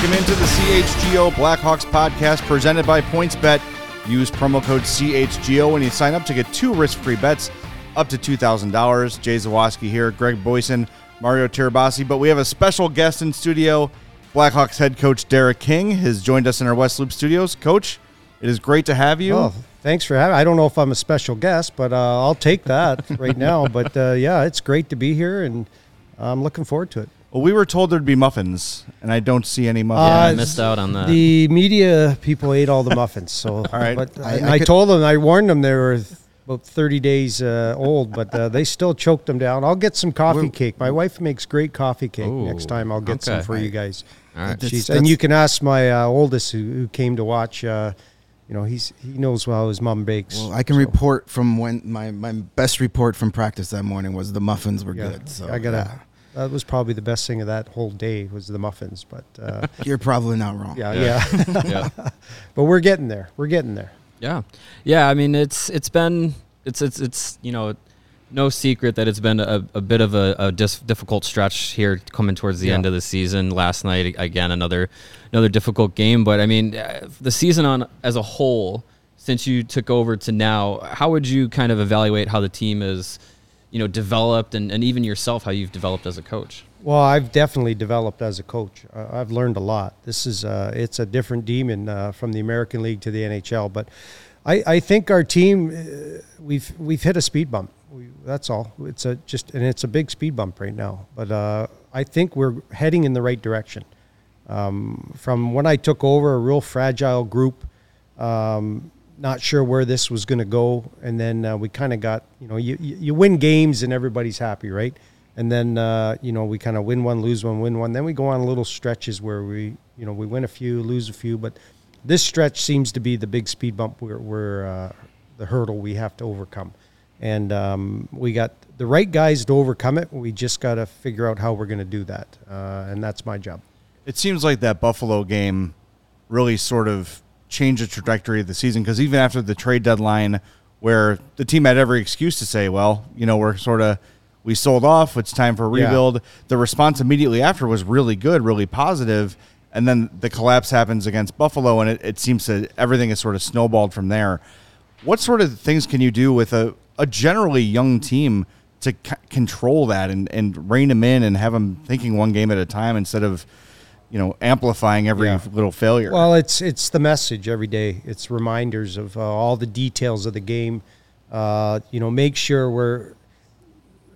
Welcome into the CHGO Blackhawks podcast presented by PointsBet. Use promo code CHGO when you sign up to get two risk-free bets up to $2,000. Jay Zawaski here, Greg Boysen, Mario Tirabassi. But we have a special guest in studio. Blackhawks head coach Derek King has joined us in our West Loop studios. Coach, it is great to have you. Oh, thanks for having. I don't know if I'm a special guest, but uh, I'll take that right now. But uh, yeah, it's great to be here, and I'm looking forward to it. Well, we were told there'd be muffins, and I don't see any Yeah, muffins. I Uh, missed out on that. The media people ate all the muffins, so all right. But I- I, I I, could- told them, I warned them they were about 30 days uh, old, but uh, they still choked them down. I'll get some coffee We're- cake. My wife makes great coffee cake. Ooh, Next time, I'll get some okay. for you guys. All right. That's- She's, that's- and you can ask my uh, oldest who, who came to watch. Uh, you know, he's he knows how his mom bakes. Well, I can so, report from when my, my best report from practice that morning was the muffins were Yeah, good. So I gotta. Yeah. That was probably the best thing of that whole day was the muffins, but uh, You're probably not wrong. yeah, Yeah. yeah. yeah. but we're getting there. We're getting there. Yeah. Yeah. I mean, it's it's been it's it's it's you know no secret that it's been a, a bit of a, a dis- difficult stretch here coming towards the Yeah. end of the season. Last night again another another difficult game, but I mean uh, the season on as a whole since you took over to now, how would you kind of evaluate how the team is you know developed and, and even yourself how you've developed as a coach? Well, I've definitely developed as a coach. I've learned a lot. This is uh, it's a different demon uh, from the American League to the NHL, but I, I think our team uh, we've we've hit a speed bump. We, that's all. It's a just and it's a big speed bump right now. But uh, I think we're heading in the right direction. Um, from when I took over, a real fragile group. Um, not sure where this was going to go, and then uh, we kind of got you know you, you win games and everybody's happy, right? And then uh, you know we kind of win one, lose one, win one. Then we go on little stretches where we you know we win a few, lose a few, but this stretch seems to be the big speed bump where, where uh, the hurdle we have to overcome. And um, we got the right guys to overcome it. We just got to figure out how we're going to do that, uh, and that's my job. it seems like that Buffalo game really sort of changed the trajectory of the season because even after the trade deadline, where the team had every excuse to say, well, you know, we're sort of we sold off, it's time for a Yeah. rebuild. The response immediately after was really good, really positive, and then the collapse happens against Buffalo, and it, it seems that everything is sort of snowballed from there. What sort of things can you do with a, a generally young team to c- control that and, and rein them in and have them thinking one game at a time instead of, you know, amplifying every Yeah. little failure? Well, it's it's the message every day. It's reminders of uh, all the details of the game. Uh, you know, make sure we're.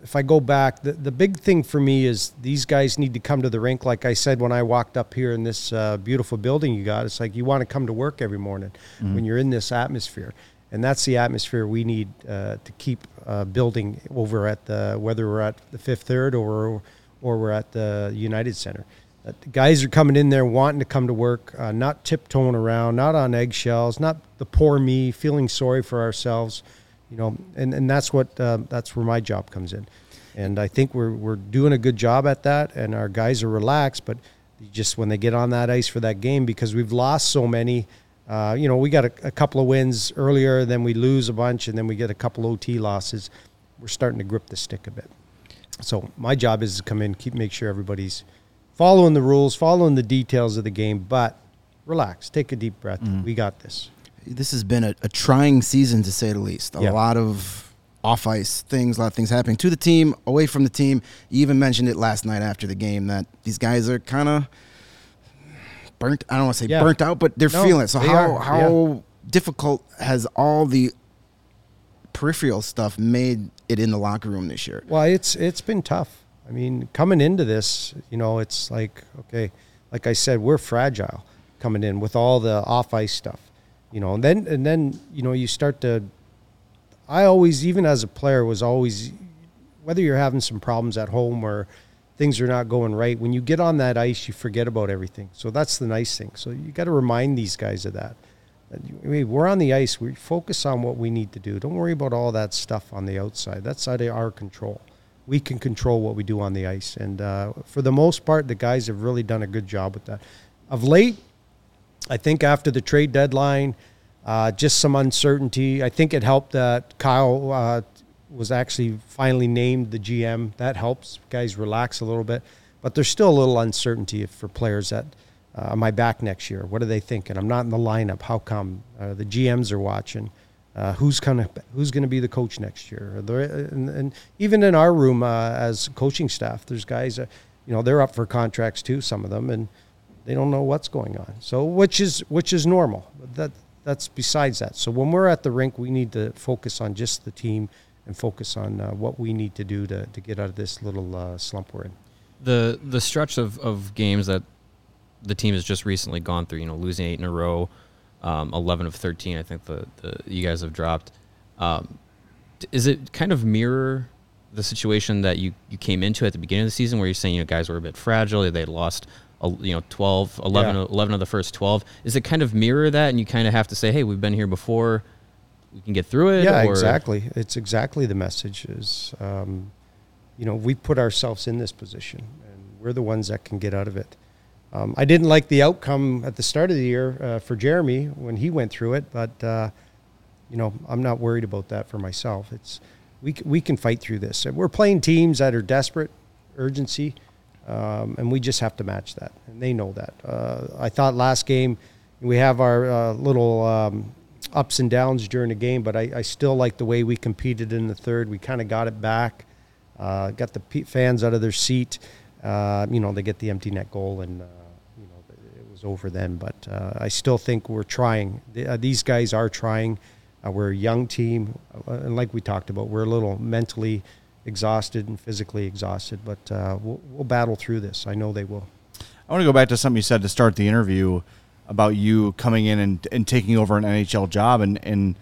If I go back, the, the big thing for me is these guys need to come to the rink. Like I said when I walked up here in this uh, beautiful building you got, it's like you want to come to work every morning when you're in this atmosphere, and that's the atmosphere we need uh, to keep uh, building over at the whether we're at the Fifth Third or or we're at the United Center. Uh, guys are coming in there wanting to come to work, uh, not tiptoeing around, not on eggshells, not the poor me, feeling sorry for ourselves, you know. And, and that's what uh, that's where my job comes in. And I think we're we're doing a good job at that, and our guys are relaxed. But just when they get on that ice for that game, because we've lost so many, uh, you know, we got a, a couple of wins earlier, then we lose a bunch, and then we get a couple OT losses. We're starting to grip the stick a bit. So my job is to come in, keep make sure everybody's following the rules, following the details of the game, but relax, take a deep breath. Mm-hmm. We got this. This has been a, a trying season to say the least. A Yeah. lot of off ice things, a lot of things happening to the team, away from the team. You even mentioned it last night after the game that these guys are kind of burnt. I don't want to say Yeah. burnt out, but they're No, feeling it. So how are, how difficult has all the peripheral stuff made it in the locker room this year? Well, it's it's been tough. I mean, coming into this, you know, it's like okay, like I said, we're fragile coming in with all the off ice stuff, you know, and then and then you know you start to. I always, even as a player, was always whether you're having some problems at home or things are not going right. When you get on that ice, you forget about everything. So that's the nice thing. So you got to remind these guys of that. I mean, we're on the ice. We focus on what we need to do. Don't worry about all that stuff on the outside. That's out of our control. We can control what we do on the ice, and uh, for the most part, the guys have really done a good job with that. Of late, I think after the trade deadline, uh, just some uncertainty. I think it helped that Kyle uh, was actually finally named the GM. That helps guys relax a little bit, but there's still a little uncertainty for players that Uh, I back next year? What are they thinking? I'm not in the lineup. How come? Uh, the GMs are watching. Uh, who's gonna Who's gonna be the coach next year? And, and, even in our room uh, as coaching staff, there's guys. Uh, you know, they're up for contracts too. Some of them, and they don't know what's going on. So, which is which is normal. That that's besides that. So when we're at the rink, we need to focus on just the team and focus on uh, what we need to do to, to get out of this little uh, slump we're in. The the stretch of, of games that the team has just recently gone through, you know, losing eight in a row, um, eleven of thirteen, I think the, the you guys have dropped. Um, is it kind of mirror the situation that you, you came into at the beginning of the season, where you're saying you know guys were a bit fragile, they lost you know 12 11, yeah. 11 of the first 12 is it kind of mirror that and you kind of have to say hey we've been here before we can get through it yeah or? exactly it's exactly the message is um, you know we put ourselves in this position and we're the ones that can get out of it um, i didn't like the outcome at the start of the year uh, for jeremy when he went through it but uh, you know i'm not worried about that for myself it's we, we can fight through this we're playing teams that are desperate urgency um, and we just have to match that, and they know that. Uh, I thought last game we have our uh, little um, ups and downs during the game, but I, I, still like the way we competed in the third. We kind of got it back, uh, got the fans out of their seat. Uh, you know, they get the empty net goal, and uh, you know it over then. But uh, I still think we're trying. these guys are trying. we're a young team, and like we talked about, we're a little mentally exhausted and physically exhausted, but uh, we'll, we'll battle through this. I know they will. I want to go back to something you said to start the interview about you coming in and, and taking over an NHL job and, and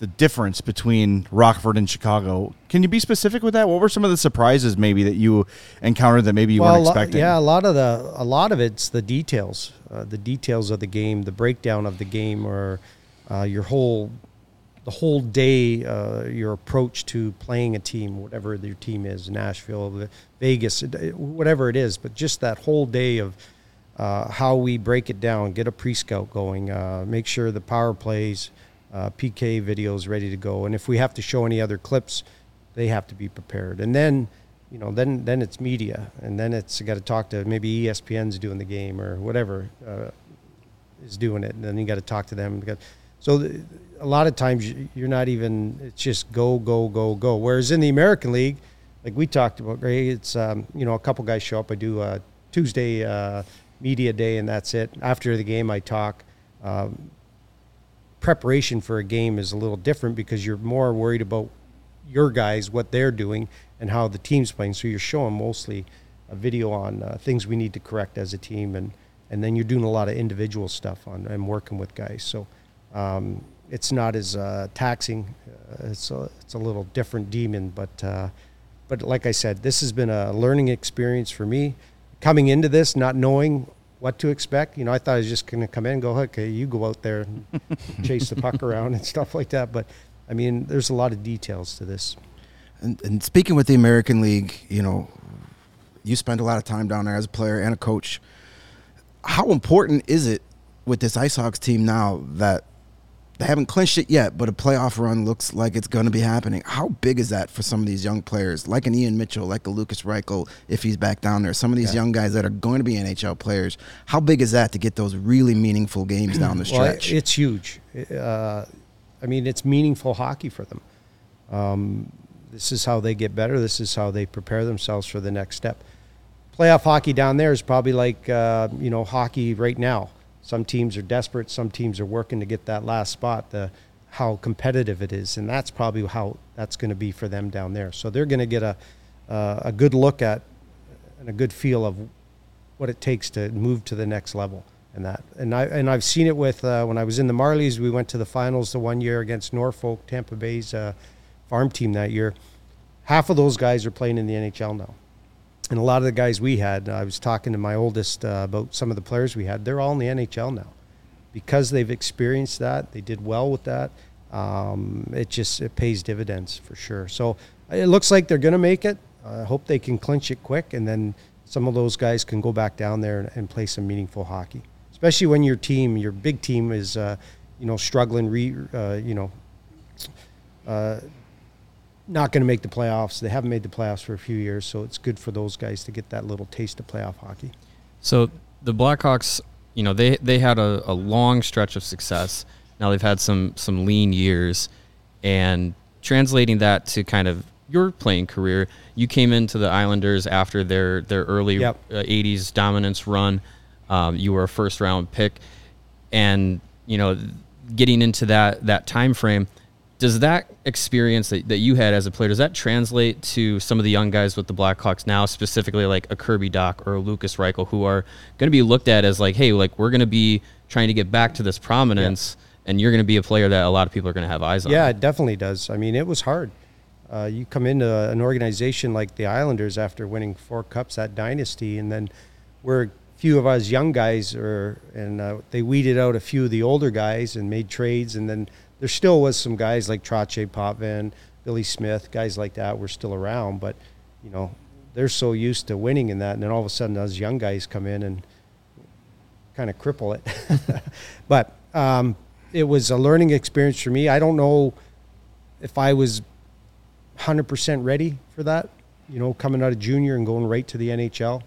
the difference between Rockford and Chicago. Can you be specific with that? What were some of the surprises maybe that you encountered that maybe you well, weren't expecting? yeah, a lot of the a lot of it's the details, uh, the details of the game, the breakdown of the game, or uh, your whole the whole day, uh, your approach to playing a team, whatever your team is, Nashville, Vegas, whatever it is, but just that whole day of uh, how we break it down, get a pre-scout going, uh, make sure the power plays, uh, PK videos ready to go, and if we have to show any other clips, they have to be prepared. And then, you know, then then it's media, and then it's got to talk to maybe ESPN's doing the game or whatever uh, is doing it, and then you got to talk to them. So. A lot of times you're not even it's just go go go go whereas in the american league like we talked about Ray, it's um, you know a couple guys show up i do a tuesday uh, media day and that's it after the game i talk um, preparation for a game is a little different because you're more worried about your guys what they're doing and how the team's playing so you're showing mostly a video on uh, things we need to correct as a team and and then you're doing a lot of individual stuff on and working with guys so um, it's not as uh, taxing. Uh, it's a, it's a little different demon, but uh, but like I said, this has been a learning experience for me. Coming into this, not knowing what to expect, you know, I thought I was just going to come in and go, okay, you go out there and chase the puck around and stuff like that. But I mean, there's a lot of details to this. And, and speaking with the American League, you know, you spend a lot of time down there as a player and a coach. How important is it with this IceHogs team now that they haven't clinched it yet, but a playoff run looks like it's going to be happening. How big is that for some of these young players, like an Ian Mitchell, like a Lukas Reichel, if he's back down there? Some of these yeah. young guys that are going to be NHL players. How big is that to get those really meaningful games down the stretch? well, it's huge. Uh, I mean, it's meaningful hockey for them. Um, this is how they get better. This is how they prepare themselves for the next step. Playoff hockey down there is probably like uh, you know hockey right now some teams are desperate. Some teams are working to get that last spot. The how competitive it is, and that's probably how that's going to be for them down there. So they're going to get a uh, a good look at and a good feel of what it takes to move to the next level. And that, and I and I've seen it with uh, when I was in the Marlies. We went to the finals the one year against Norfolk, Tampa Bay's uh, farm team that year. Half of those guys are playing in the NHL now and a lot of the guys we had, I was talking to my oldest uh, about some of the players we had. They're all in the NHL now, because they've experienced that. They did well with that. Um, it just it pays dividends for sure. So it looks like they're going to make it. I hope they can clinch it quick, and then some of those guys can go back down there and, and play some meaningful hockey. Especially when your team, your big team, is uh, you know struggling, re, uh, you know uh, not going to make the playoffs. They haven't made the playoffs for a few years, so it's good for those guys to get that little taste of playoff hockey. So the Blackhawks you know they they had a, a long stretch of success. Now they've had some some lean years, and translating that to kind of your playing career, you came into the Islanders after their their early Yep. uh, 80s dominance run. Um, you were a first round pick, and you know, getting into that that time frame, does that experience that, that you had as a player does that translate to some of the young guys with the Blackhawks now, specifically like a Kirby Dach or a Lukas Reichel, who are going to be looked at as like, hey, like we're going to be trying to get back to this prominence, and you're going to be a player that a lot of people are going to have eyes on. Yeah, it definitely does. I mean, it was hard. Uh, you come into an organization like the Islanders after winning four cups, that dynasty, and then we're a few of us young guys, are, and uh, they weeded out a few of the older guys and made trades, and then there still was some guys like Trottier Potvin, Billy Smith, guys like that were still around, but you know they're so used to winning in that, and then all of a sudden those young guys come in and kind of cripple it. but um, it was a learning experience for me. I don't know if I was 100% ready for that, you know, coming out of junior and going right to the NHL.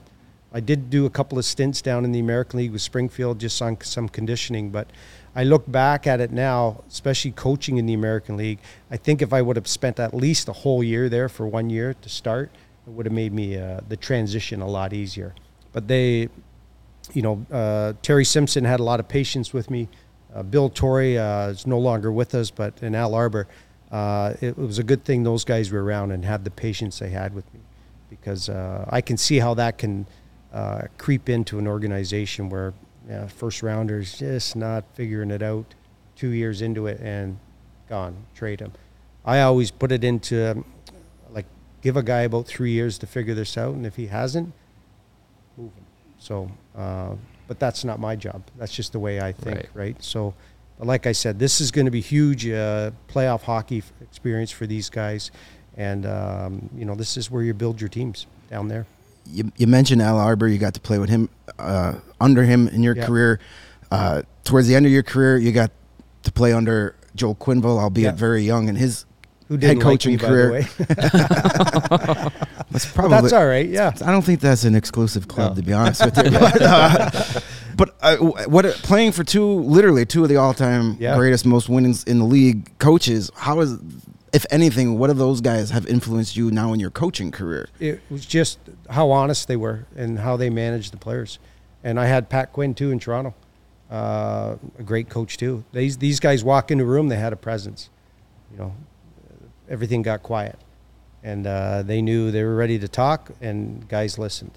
I did do a couple of stints down in the American League with Springfield, just on some conditioning. But I look back at it now, especially coaching in the American League. I think if I would have spent at least a whole year there for one year to start, it would have made me uh, the transition a lot easier. But they, you know, uh, Terry Simpson had a lot of patience with me. Uh, Bill Torrey uh, is no longer with us, but in Al Arbour, uh, it, was a good thing those guys were around and had the patience they had with me, because uh, I can see how that can creep into an organization where yeah, first rounders just not figuring it out, two years into it and gone, trade him. I always put it into um, like give a guy about three years to figure this out, and if he hasn't, move him. So, uh, but that's not my job. That's just the way I think, Right. right? So, but like I said, this is going to be huge uh, playoff hockey f- experience for these guys, and um, you know this is where you build your teams down there. You, you mentioned Al Arbour. You got to play with him uh, under him in your Yeah. career. Uh, towards the end of your career, you got to play under Joel Quenneville, albeit Yeah. very young in his Who head didn't like coaching me, career. That's But probably that's all right. Yeah. I don't think that's an exclusive club, No. to be honest with you. But, uh, but uh, what playing for two, literally two of the all-time Yeah. greatest, most winnings in the league coaches. How is, if anything, what of those guys have influenced you now in your coaching career? it was just how honest they were and how they managed the players. And I had Pat Quinn too in Toronto, uh, a great coach too. These these guys walk into a room, they had a presence. You know, everything got quiet, and uh, they knew they were ready to talk, and guys listened.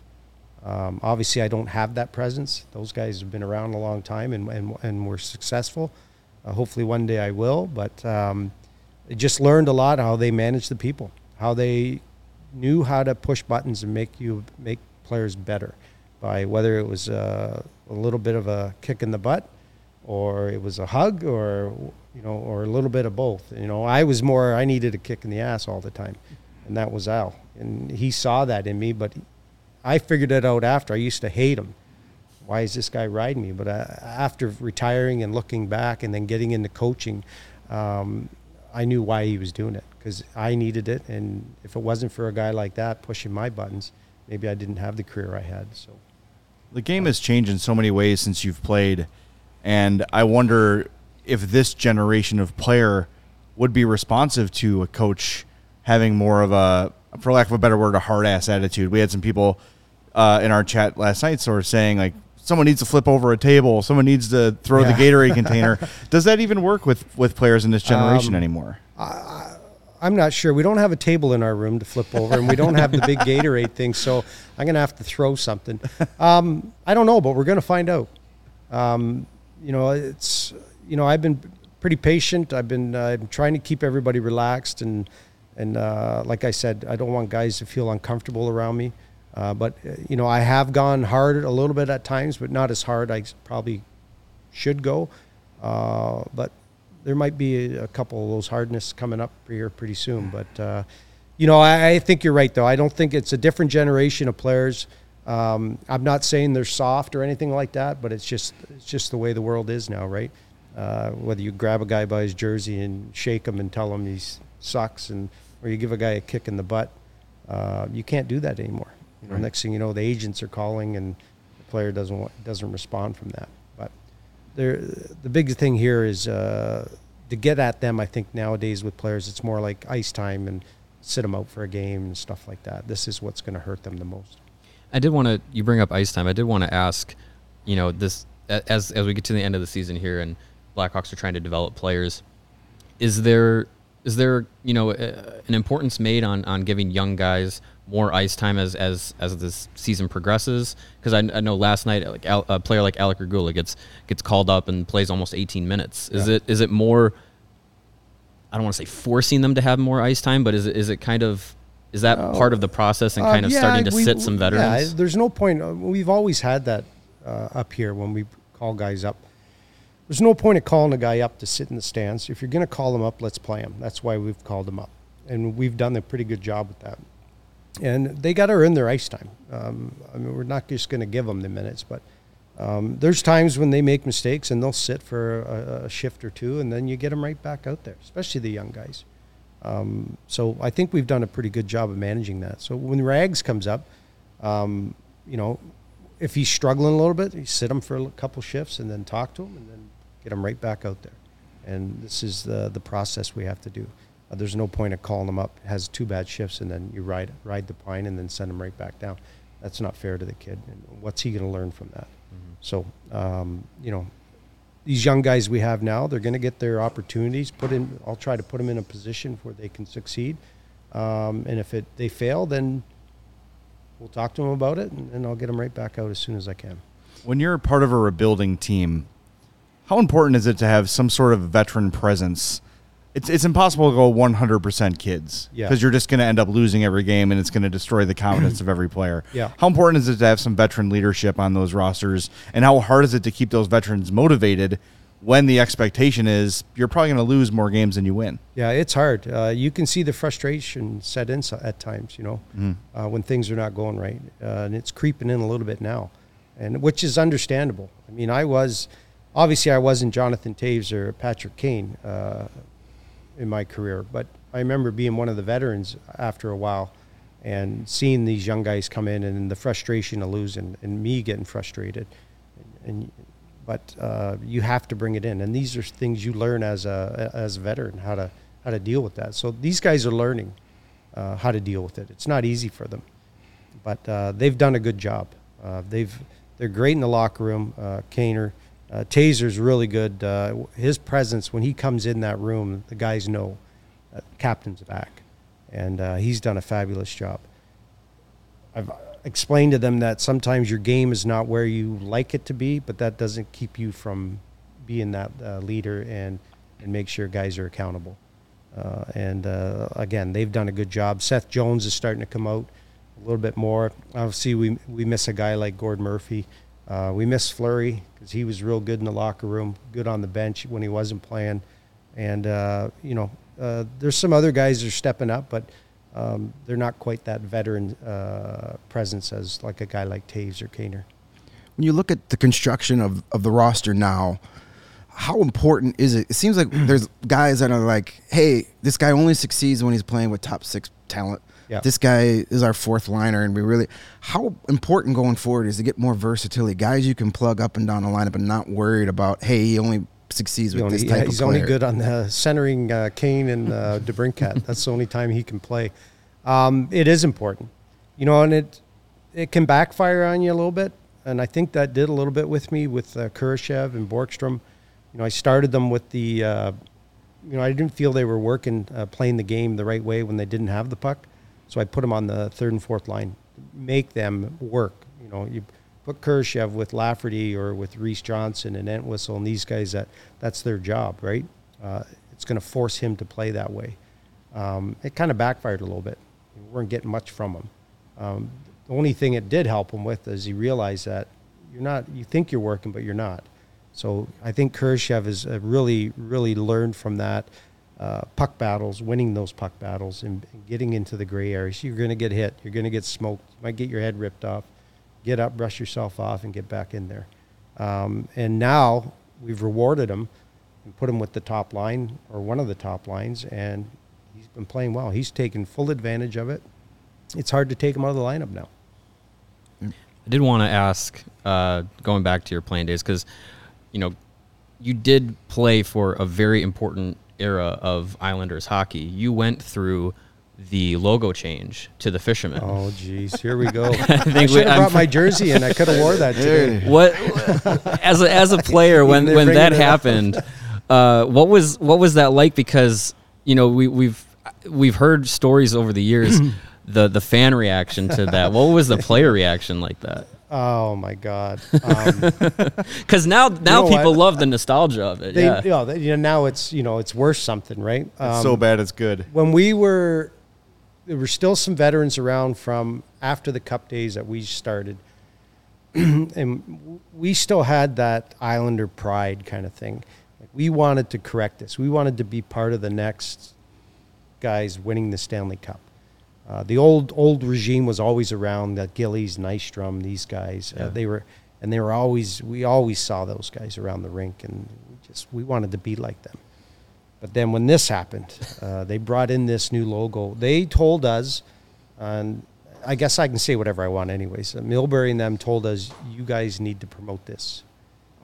Um, obviously, I don't have that presence. Those guys have been around a long time and and, and were successful. Uh, hopefully, one day I will. But um, I just learned a lot how they manage the people, how they knew how to push buttons and make you make players better by whether it was uh, a little bit of a kick in the butt or it was a hug or you know or a little bit of both. You know i was more i needed a kick in the ass all the time and that was al. And he saw that in me but i figured it out after. I used to hate him. Why is this guy riding me? But uh, after retiring and looking back and then getting into coaching um, i knew why he was doing it because i needed it and if it wasn't for a guy like that pushing my buttons maybe i didn't have the career i had so The game has changed in so many ways since you've played, and I wonder if this generation of player would be responsive to a coach having more of a, for lack of a better word, a hard ass attitude. We had some people uh, in our chat last night sort of saying like someone needs to flip over a table, someone needs to throw the Gatorade container. Does that even work with with players in this generation Um, anymore? I'm not sure. We don't have a table in our room to flip over, and we don't have the big Gatorade thing. So I'm going to have to throw something. Um, I don't know, but we're going to find out. Um, you know, it's you know I've been pretty patient. I've been uh, I'm trying to keep everybody relaxed, and and uh, like I said, I don't want guys to feel uncomfortable around me. Uh, but uh, you know, I have gone hard a little bit at times, but not as hard I probably should go. Uh, but there might be a couple of those hardness coming up here pretty soon. But uh, you know, I, I think you're right though. I don't think it's a different generation of players. Um, I'm not saying they're soft or anything like that, but it's just it's just the way the world is now, right? Uh, whether you grab a guy by his jersey and shake him and tell him he sucks, and or you give a guy a kick in the butt, uh, you can't do that anymore. You know, Right. next thing you know, the agents are calling and the player doesn't want, doesn't respond from that. they're, the big thing here is uh, to get at them. I think nowadays with players, it's more like ice time and sit them out for a game and stuff like that. This is what's going to hurt them the most. I did want to. You bring up ice time. I did want to ask. You know, this as as we get to the end of the season here, and Blackhawks are trying to develop players. Is there is there you know uh, an importance made on on giving young guys more ice time as as as this season progresses? Because I, I, know last night like Al, a player like Alec Regula gets gets called up and plays almost 18 minutes. Is yeah. it is it more? I don't want to say forcing them to have more ice time, but is it is it kind of is that uh, part of the process and kind uh, of yeah, starting to we, sit some veterans? Yeah, there's no point. Uh, we've always had that uh, up here when we call guys up. There's no point of calling a guy up to sit in the stands. If you're going to call him up, let's play him. That's why we've called him up, and we've done a pretty good job with that. And they got to earn their ice time. Um, I mean, we're not just going to give them the minutes, but um, there's times when they make mistakes and they'll sit for a, a, shift or two, and then you get them right back out there, especially the young guys. Um, so I think we've done a pretty good job of managing that. So when Rags comes up, um, you know, if he's struggling a little bit, you sit him for a couple shifts and then talk to him and then get them right back out there. And this is the the process we have to do. Uh, there's no point of calling them up. Has two bad shifts and then you ride ride the pine and then send them right back down. That's not fair to the kid. And what's he going to learn from that? Mm-hmm. So um, you know, these young guys we have now, they're going to get their opportunities. Put in, I'll try to put them in a position where they can succeed. Um, and if it they fail, then we'll talk to them about it, and, and I'll get them right back out as soon as I can. When you're a part of a rebuilding team, how important is it to have some sort of veteran presence? It's it's impossible to go 100% kids because yeah. you're just going to end up losing every game and it's going to destroy the confidence of every player. Yeah. How important is it to have some veteran leadership on those rosters and how hard is it to keep those veterans motivated when the expectation is you're probably going to lose more games than you win? Yeah, it's hard. Uh, you can see the frustration set in at times, you know, mm. uh, when things are not going right. Uh, and it's creeping in a little bit now, and which is understandable. I mean, I was obviously I wasn't Jonathan Toews or Patrick Kane uh, in my career. But I remember being one of the veterans after a while and seeing these young guys come in and the frustration of losing and me getting frustrated. And, and but uh, you have to bring it in, and these are things you learn as a as a veteran how to how to deal with that. So these guys are learning uh, how to deal with it. It's not easy for them, but uh, they've done a good job. Uh, they've they're great in the locker room. Uh, Kaner, uh, Tazer's really good. Uh, his presence when he comes in that room, the guys know uh, captain's back, and uh, he's done a fabulous job. I've explained to them that sometimes your game is not where you like it to be, but that doesn't keep you from being that uh, leader and and make sure guys are accountable. Uh, and again, they've done a good job. Seth Jones is starting to come out a little bit more. Obviously, we we miss a guy like Gord Murphy. We miss Fleury because he was real good in the locker room, good on the bench when he wasn't playing. And, uh, you know, uh, there's some other guys that are stepping up, but um, they're not quite that veteran uh, presence as like a guy like Toews or Kaner. When you look at the construction of, of the roster now, how important is it? It seems like there's guys that are like, hey, this guy only succeeds when he's playing with top six talent. Yeah. This guy is our fourth liner, and we really how important going forward is to get more versatility, guys you can plug up and down the lineup, and not worried about hey he only succeeds with only, this type yeah, of He's only good on the centering uh, Kane and uh, DeBrincat. That's the only time he can play. Um, it is important, you know, and it it can backfire on you a little bit, and I think that did a little bit with me with uh, Kurashev and Borgstrom. You know, I started them with the. Uh, you know, I didn't feel they were working, uh, playing the game the right way when they didn't have the puck. So I put them on the third and fourth line, make them work. You know, you put Kurashev with Lafferty or with Reese Johnson and Entwistle and these guys that that's their job, right? Uh, it's going to force him to play that way. Um, it kind of backfired a little bit. We weren't getting much from him. Um, the only thing it did help him with is he realized that you're not. You think you're working, but you're not. So I think Kurashev has really, really learned from that uh, puck battles, winning those puck battles, and, getting into the gray areas. You're going to get hit. You're going to get smoked. You might get your head ripped off. Get up, brush yourself off, and get back in there. Um, and now we've rewarded him and put him with the top line or one of the top lines, and he's been playing well. He's taken full advantage of it. It's hard to take him out of the lineup now. I did want to ask, uh, going back to your playing days, because you know you did play for a very important era of Islanders hockey. You went through the logo change to the Fishermen. Oh, geez, here we go. I, think I we- should have I'm brought my jersey and I could have wore that today. What as a, as a player when when that happened, uh, what was what was that like? Because you know we we've we've heard stories over the years. The, the fan reaction to that. What was the player reaction like that? Oh my God. Um, Because now now know people what? love the nostalgia of it. they, yeah. you know, they- you know, now it's you know it's worth something, right? It's Um, so bad it's good. when we were there were still some veterans around from after the cup days that we started and we still had that islander pride kind of thing like we wanted to correct this we wanted to be part of the next guys winning the stanley cup uh, the old old regime was always around that gillies nystrom these guys uh, Yeah. they were and they were always we always saw those guys around the rink and we just we wanted to be like them but then when this happened, uh, they brought in this new logo. They told us, and I guess I can say whatever I want, anyways. Uh, Milbury and them told us, you guys need to promote this,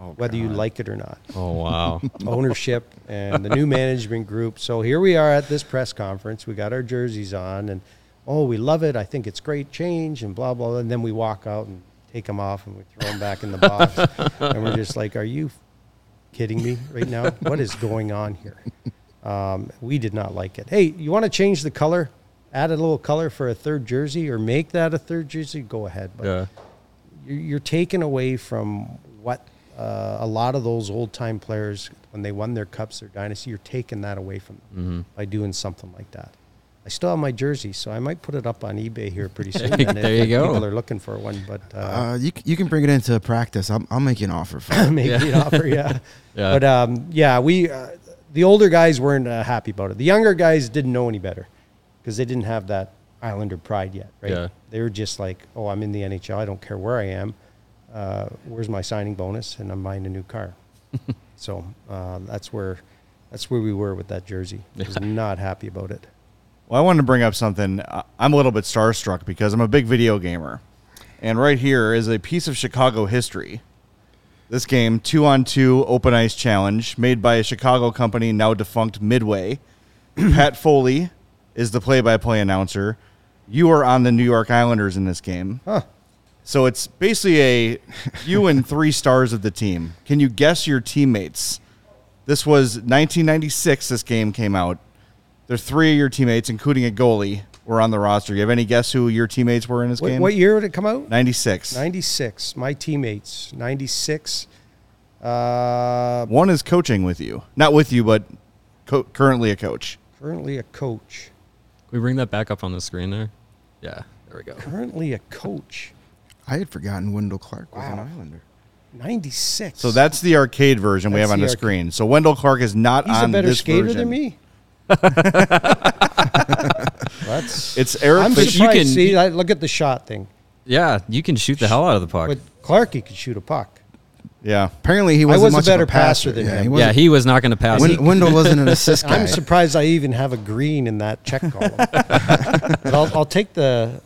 Oh, whether you like it or not. oh wow. Ownership and the new management group. So here we are at this press conference. We got our jerseys on, and oh, we love it. I think it's great change, and blah blah. And then we walk out and take them off, and we throw them back in the box, and we're just like, are you kidding me right now? What is going on here? Um, we did not like it. Hey, you want to change the color? Add a little color for a third jersey, or make that a third jersey? Go ahead. But yeah. you're, you're taking away from what uh, a lot of those old time players, when they won their cups, their dynasty, you're taking that away from them Mm-hmm. by doing something like that. I still have my jersey, so I might put it up on eBay here pretty soon. There you go. People are looking for one, but uh, Uh, you you can bring it into practice. I'll, I'll make you an offer for it. maybe an offer, yeah. Yeah. But um, yeah, we uh, the older guys weren't uh, happy about it. The younger guys didn't know any better because they didn't have that Islander pride yet, right? Yeah. They were just like, "Oh, I'm in the NHL. I don't care where I am. Uh, where's my signing bonus? And I'm buying a new car." so uh, that's where that's where we were with that jersey. I was not happy about it. Well, I wanted to bring up something. I'm a little bit starstruck because I'm a big video gamer. And right here is a piece of Chicago history. This game, two on two open ice challenge, made by a Chicago company now defunct Midway. Pat Foley is the play by play announcer. You are on the New York Islanders in this game. Huh. So it's basically a you and three stars of the team. Can you guess your teammates? This was 1996. This game came out. There three of your teammates, including a goalie, were on the roster. You have any guess who your teammates were in this What, game? what year did it come out? 96. 96. My teammates. 96. Uh, One is coaching with you, not with you, but co- currently a coach. currently a coach. Can we bring that back up on the screen there? Yeah. There we go. Currently a coach. I had forgotten Wendell Clark was an Islander. 96. So that's the arcade version we have on the the, screen. So Wendell Clark is not He's on a better skater version. than me. That's. It's Eric. I'm But Fish- you can- See, I, look at the shot thing. Yeah, you can shoot the hell out of the puck. But Clarky could shoot a puck. yeah. Apparently, he wasn't was a much better of a passer. passer than yeah, him. He yeah, wasn't, he was not going to pass. Wen- it. Wendell wasn't an assist guy. I'm surprised I even have a green in that check column. but I'll, I'll take the,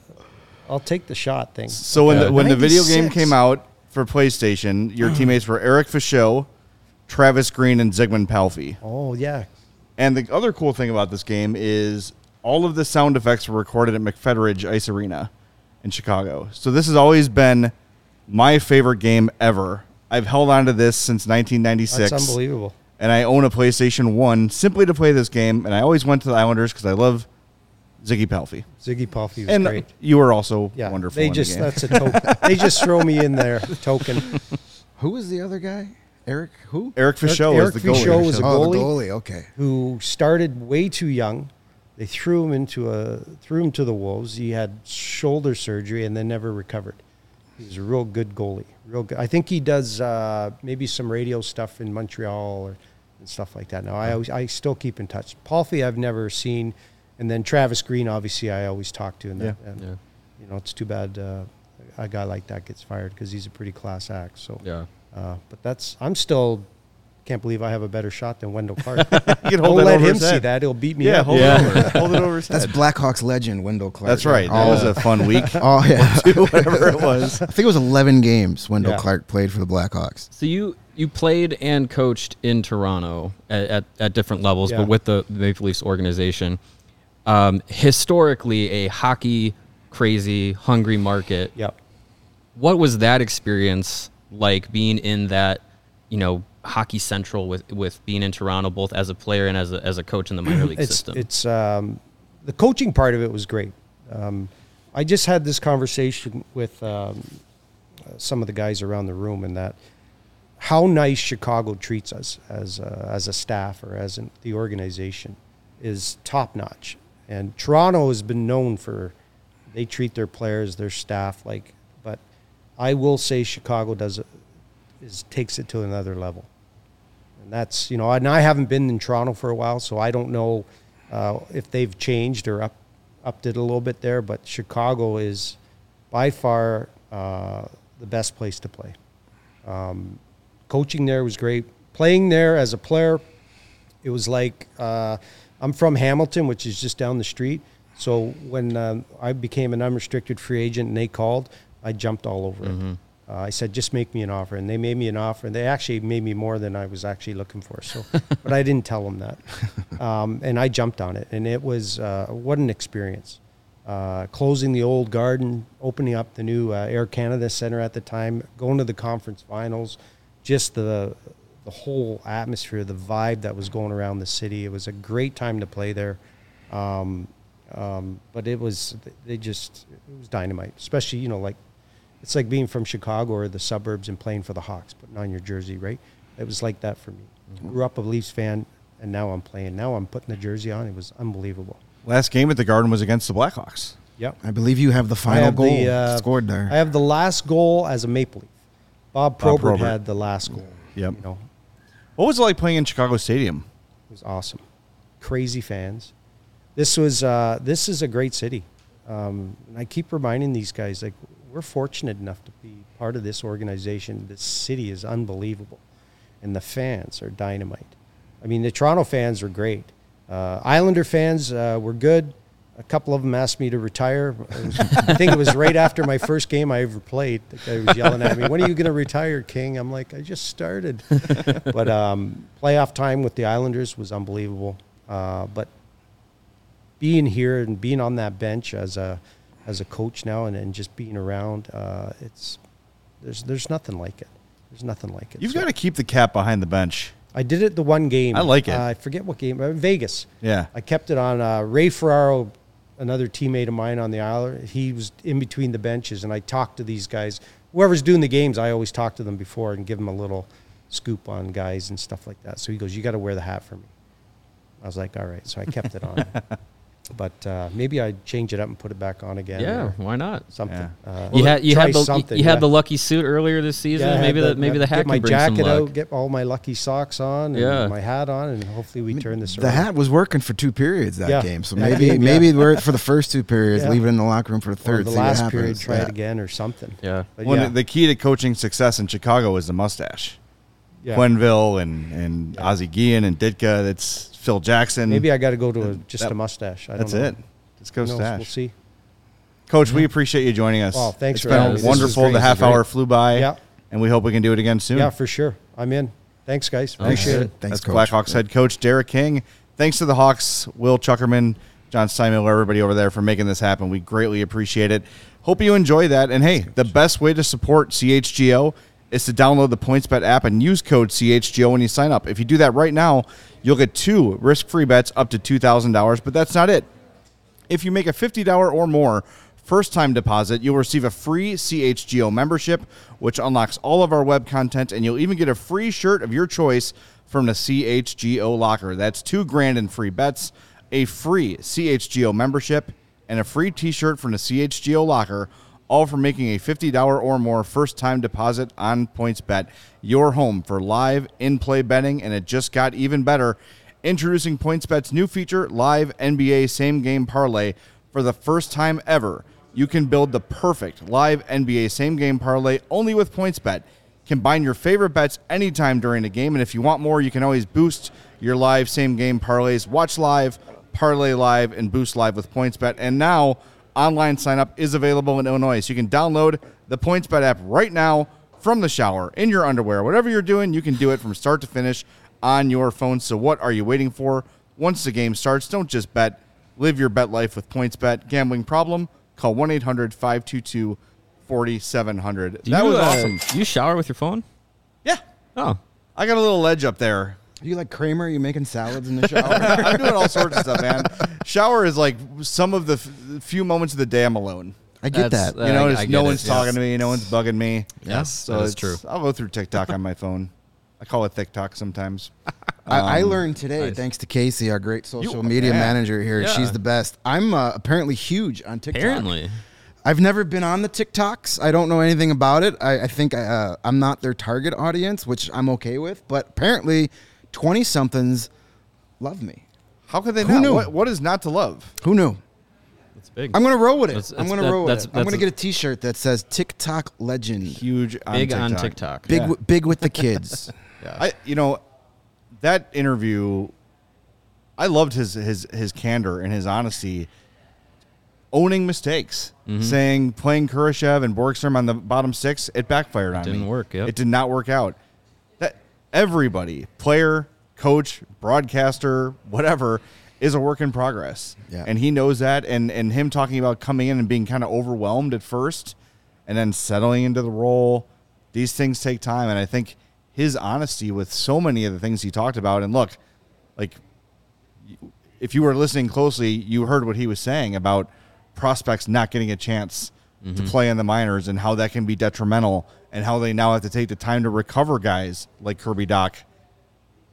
I'll take the shot thing. So when the, when the video game 96. came out for PlayStation, your teammates were Eric Fichaud, Travis Green, and Zigmund Palffy. Oh yeah, And the other cool thing about this game is all of the sound effects were recorded at McFetridge Ice Arena in Chicago. So this has always been my favorite game ever. I've held on to this since 1996. that's unbelievable. And I own a PlayStation 1 simply to play this game. And I always went to the Islanders because I love Ziggy Palffy. Ziggy Palffy was And great. you were also Yeah, wonderful. they in the just game. that's a token. they just throw me in there token. Who was the other guy? Eric? Who? Eric Fichaud Eric was the goalie. Fichaud was a oh, the goalie. goalie. Okay. who started way too young. They threw him into a threw him to the wolves. He had shoulder surgery and then never recovered. He's a real good goalie. Real good. I think he does uh, maybe some radio stuff in Montreal or and stuff like that. Now I always I still keep in touch. Palffy I've never seen, and then Travis Green obviously I always talk to. And, that, Yeah. and Yeah. you know it's too bad uh, a guy like that gets fired because he's a pretty class act. So Yeah. Uh, but that's I'm still can't believe I have a better shot than Wendell Clark. You can Don't let him see head. that; he'll beat me Yeah, up. hold Yeah. it over. Hold it over his That's. Blackhawks legend Wendell Clark. That's right. That Oh, was a fun week. oh yeah. Whatever it was. I think it was 11 games Wendell Yeah. Clark played for the Blackhawks. So you you played and coached in Toronto at, at, at different levels, Yeah. but with the Maple Leafs organization. Um, historically, a hockey crazy, hungry market. Yep. What was that experience like being in that, you know, hockey central with with being in Toronto, both as a player and as a, as a coach in the minor league it's system? it's um, the coaching part of it was great. Um, I just had this conversation with um, some of the guys around the room, and that how nice Chicago treats us as uh, as a staff or as an, the organization is top notch. And Toronto has been known for they treat their players, their staff like. I will say Chicago does takes it to another level. And that's, you know, and I haven't been in Toronto for a while, so I don't know uh, if they've changed or up, upped it a little bit there. But Chicago is by far uh, the best place to play. Um, coaching there was great. Playing there as a player, it was like uh, I'm from Hamilton, which is just down the street. So when um, I became an unrestricted free agent and they called, I jumped all over it. Uh, I said, just make me an offer. And they made me an offer. And they actually made me more than I was actually looking for. So, but I didn't tell them that. Um, and I jumped on it. And it was, uh, what an experience. Uh, closing the old garden, opening up the new uh, Air Canada Center at the time, going to the conference finals, just the, the whole atmosphere, the vibe that was going around the city. It was a great time to play there. Um, um, but it was, they just, it was dynamite, especially, you know, like it's like being from Chicago or the suburbs and playing for the Hawks, putting on your jersey, right? It was like that for me. Grew up a Leafs fan, and now I'm playing. Now I'm putting the jersey on. It was unbelievable. Last game at the Garden was against the Blackhawks. Yep. I believe you have the final have goal the, uh, scored there. I have the last goal as a Maple Leaf. Bob Bob Probert, Probert. had the last goal. Yep. You know, What was it like playing in Chicago Stadium? it was awesome. Crazy fans. This was uh, this is a great city. Um, and I keep reminding these guys like we're fortunate enough to be part of this organization. This city is unbelievable, and the fans are dynamite. I mean, the Toronto fans are great. Uh, Islander fans uh, were good. A couple of them asked me to retire. Was- I think it was right after my first game I ever played. The guy was yelling at me, "When are you going to retire, King?" I'm like, "I just started." but um, playoff time with the Islanders was unbelievable. Uh, but being here and being on that bench as a as a coach now and, and just being around, uh, it's there's there's nothing like it. There's nothing like it. You've So got to keep the cap behind the bench. I did it the one game. I like it. Uh, I forget what game. Uh, Vegas. Yeah. I kept it on. Uh, Ray Ferraro, another teammate of mine on the Isler, he was in between the benches, and I talked to these guys. Whoever's doing the games, I always talk to them before and give them a little scoop on guys and stuff like that. So he goes, "You got to wear the hat for me." I was like, "All right." So I kept it on. but uh, maybe I'd change it up and put it back on again. yeah, why not? something. Yeah. Uh, You had you had the something, you had the lucky suit earlier this season. Yeah, maybe the, maybe the hat get my can bring some jacket out, get all my lucky socks on, and Yeah. my hat on, and hopefully we turn this the around. hat was working for two periods that Yeah. game, so maybe yeah. maybe we're for the first two periods, Yeah. leave it in the locker room for the or third. the last period, try Yeah. it again or something. Yeah. But One yeah, the key to coaching success in Chicago is the mustache. yeah. Quenneville and and Yeah. Ozzie Guillen and Ditka. That's Phil Jackson. maybe I got to go to a, just That- a mustache. I don't that's know. it. Just go Who knows? stash. We'll see. Coach, we mm-hmm. appreciate you joining us. Oh, thanks It's for been having me. Wonderful. great. The This half hour flew by. Yeah. And we hope we can do it again soon. Yeah, for sure. I'm in. Thanks, guys. Thanks. Appreciate it. Thanks, That's Coach. Blackhawks head coach Derek King. Thanks to the Hawks, Will Chuckerman, John Steinmiller, everybody over there for making this happen. We greatly appreciate it. Hope you enjoy that. And hey, the best way to support CHGO is to download the PointsBet app and use code CHGO when you sign up. If you do that right now, you'll get two risk-free bets up to $2,000, but that's not it. If you make a $50 or more first time deposit, you'll receive a free CHGO membership, which unlocks all of our web content, and you'll even get a free shirt of your choice from the CHGO locker. That's two grand in free bets, a free CHGO membership, and a free t shirt from the CHGO locker, all for making a $50 or more first time deposit on PointsBet. Your home for live in play betting, and it just got even better. Introducing PointsBet's new feature, Live NBA Same Game Parlay. For the first time ever, you can build the perfect live NBA Same Game Parlay only with PointsBet. Combine your favorite bets anytime during the game, and if you want more, you can always boost your live same game parlays. Watch live, parlay live, and boost live with PointsBet. And now, online sign up is available in Illinois, so you can download the PointsBet app right now from the shower, in your underwear, whatever you're doing, you can do it from start to finish on your phone. So what are you waiting for? Once the game starts, don't just bet. Live your bet life with PointsBet. Gambling problem? Call 1 800 522 4700. That was uh, awesome. You shower with your phone? Yeah. Oh, I got a little ledge up there. Are you like Kramer? Are you making salads in the shower? I'm doing all sorts of stuff, man. Shower is like some of the f- few moments of the day I'm alone. I get That's- that. uh, You know, I- just I get no it, one's yes. talking to me, no one's bugging me. Yes, so that is it's- true. I'll go through TikTok on my phone. I call it TikTok sometimes. I, I Um, learned today, nice. thanks to Casey, our great social You- media yeah. manager here. Yeah. She's the best. I'm uh, apparently huge on TikTok. apparently. I've never been on the TikToks. I don't know anything about it. I, I think uh, I'm not their target audience, which I'm okay with. But apparently, 20 somethings love me. How could they Who not? knew? What, what is not to love? Who knew? It's big. I'm gonna roll with it. That's- I'm gonna that- roll with that's- it. I'm gonna get a T-shirt that says TikTok legend. Huge on big TikTok. on TikTok. Big, Yeah. w- big with the kids. Yeah. I, you know, that interview, I loved his his his candor and his honesty. Owning mistakes, Mm-hmm. saying playing Kurashev and Borgstrom on the bottom six, it backfired on me. It didn't work, yep. It did not work out. Everybody, player, coach, broadcaster, whatever, is a work in progress. Yeah. And he knows that. And and him talking about coming in and being kind of overwhelmed at first, and then settling into the role. These things take time, and I think his honesty with so many of the things he talked about. And look, like if you were listening closely, you heard what he was saying about prospects not getting a chance to mm-hmm. play in the minors and how that can be detrimental and how they now have to take the time to recover guys like Kirby Dach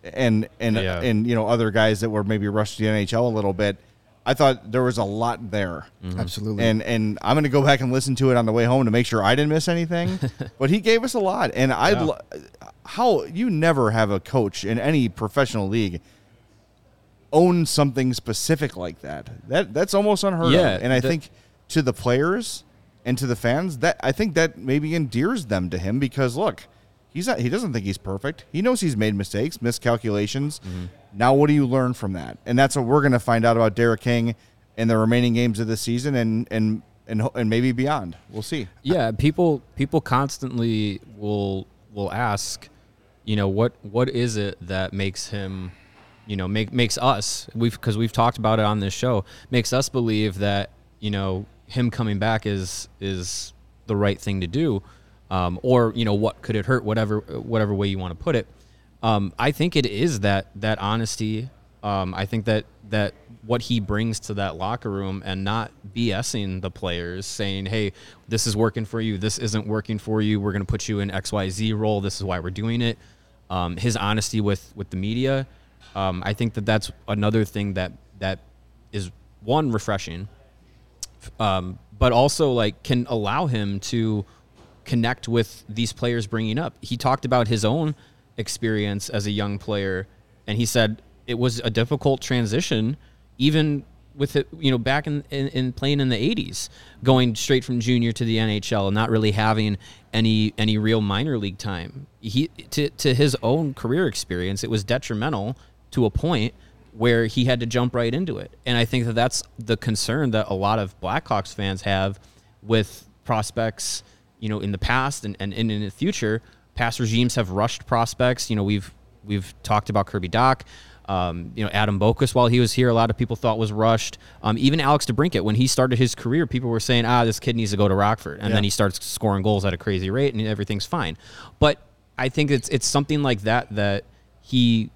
and and Yeah. and you know other guys that were maybe rushed to the NHL a little bit. I thought there was a lot there. Mm-hmm. Absolutely. And and I'm going to go back and listen to it on the way home to make sure I didn't miss anything. but he gave us a lot, and I Yeah. would how you never have a coach in any professional league own something specific like that. That that's almost unheard Yeah, of. And I the- think to the players and to the fans, that I think that maybe endears them to him because look, he's not he doesn't think he's perfect. He knows he's made mistakes, miscalculations. Mm-hmm. Now what do you learn from that? And that's what we're going to find out about Derek King in the remaining games of the season and and and and maybe beyond. We'll see. yeah people people constantly will will ask you know what what is it that makes him you know make makes us we've because we've talked about it on this show makes us believe that you know him coming back is is the right thing to do um, or you know what could it hurt whatever whatever way you want to put it um, I think it is that that honesty um, I think that that what he brings to that locker room and not BSing the players, saying, "Hey, this is working for you. This isn't working for you. We're going to put you in X Y Z role. This is why we're doing it." Um, his honesty with with the media, um, I think that that's another thing that that is one refreshing, um, but also like can allow him to connect with these players bringing up. He talked about his own experience as a young player, and he said it was a difficult transition, even with it, you know, back in, in, in playing in the '80s, going straight from junior to the NHL and not really having any any real minor league time. He to to his own career experience, it was detrimental to a point where he had to jump right into it. And I think that that's the concern that a lot of Blackhawks fans have with prospects, you know, in the past and, and, and in the future. Past regimes have rushed prospects. You know, we've we've talked about Kirby Dach. Um, you know, Adam Boqvist, while he was here, a lot of people thought was rushed. Um, even Alex DeBrincat, when he started his career, people were saying, ah, this kid needs to go to Rockford. And Yeah. then he starts scoring goals at a crazy rate and everything's fine. But I think it's it's something like that that he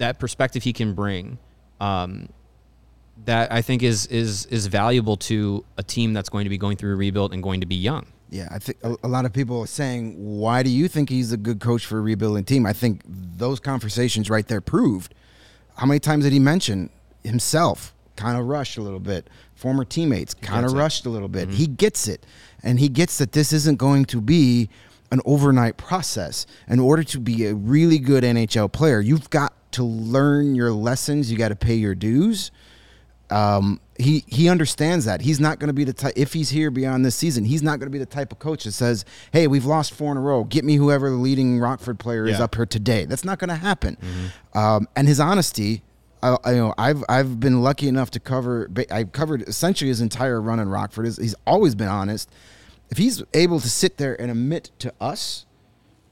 that perspective he can bring um, that I think is is is valuable to a team that's going to be going through a rebuild and going to be young. Yeah, I think a, a lot of people are saying, "Why do you think he's a good coach for a rebuilding team?" I think those conversations right there proved. How many times did he mention himself? Kind of rushed a little bit. Former teammates kind of rushed a little bit. He gets it, and he gets that this isn't going to be an overnight process. In order to be a really good NHL player, you've got to learn your lessons. You got to pay your dues Um, he he understands that he's not going to be the type. If he's here beyond this season, he's not going to be the type of coach that says, "Hey, we've lost four in a row. Get me whoever the leading Rockford player is up here today." That's not going to happen. Um, and his honesty. I, I you know I've I've been lucky enough to cover. I've covered essentially his entire run in Rockford. He's- He's always been honest. If he's able to sit there and admit to us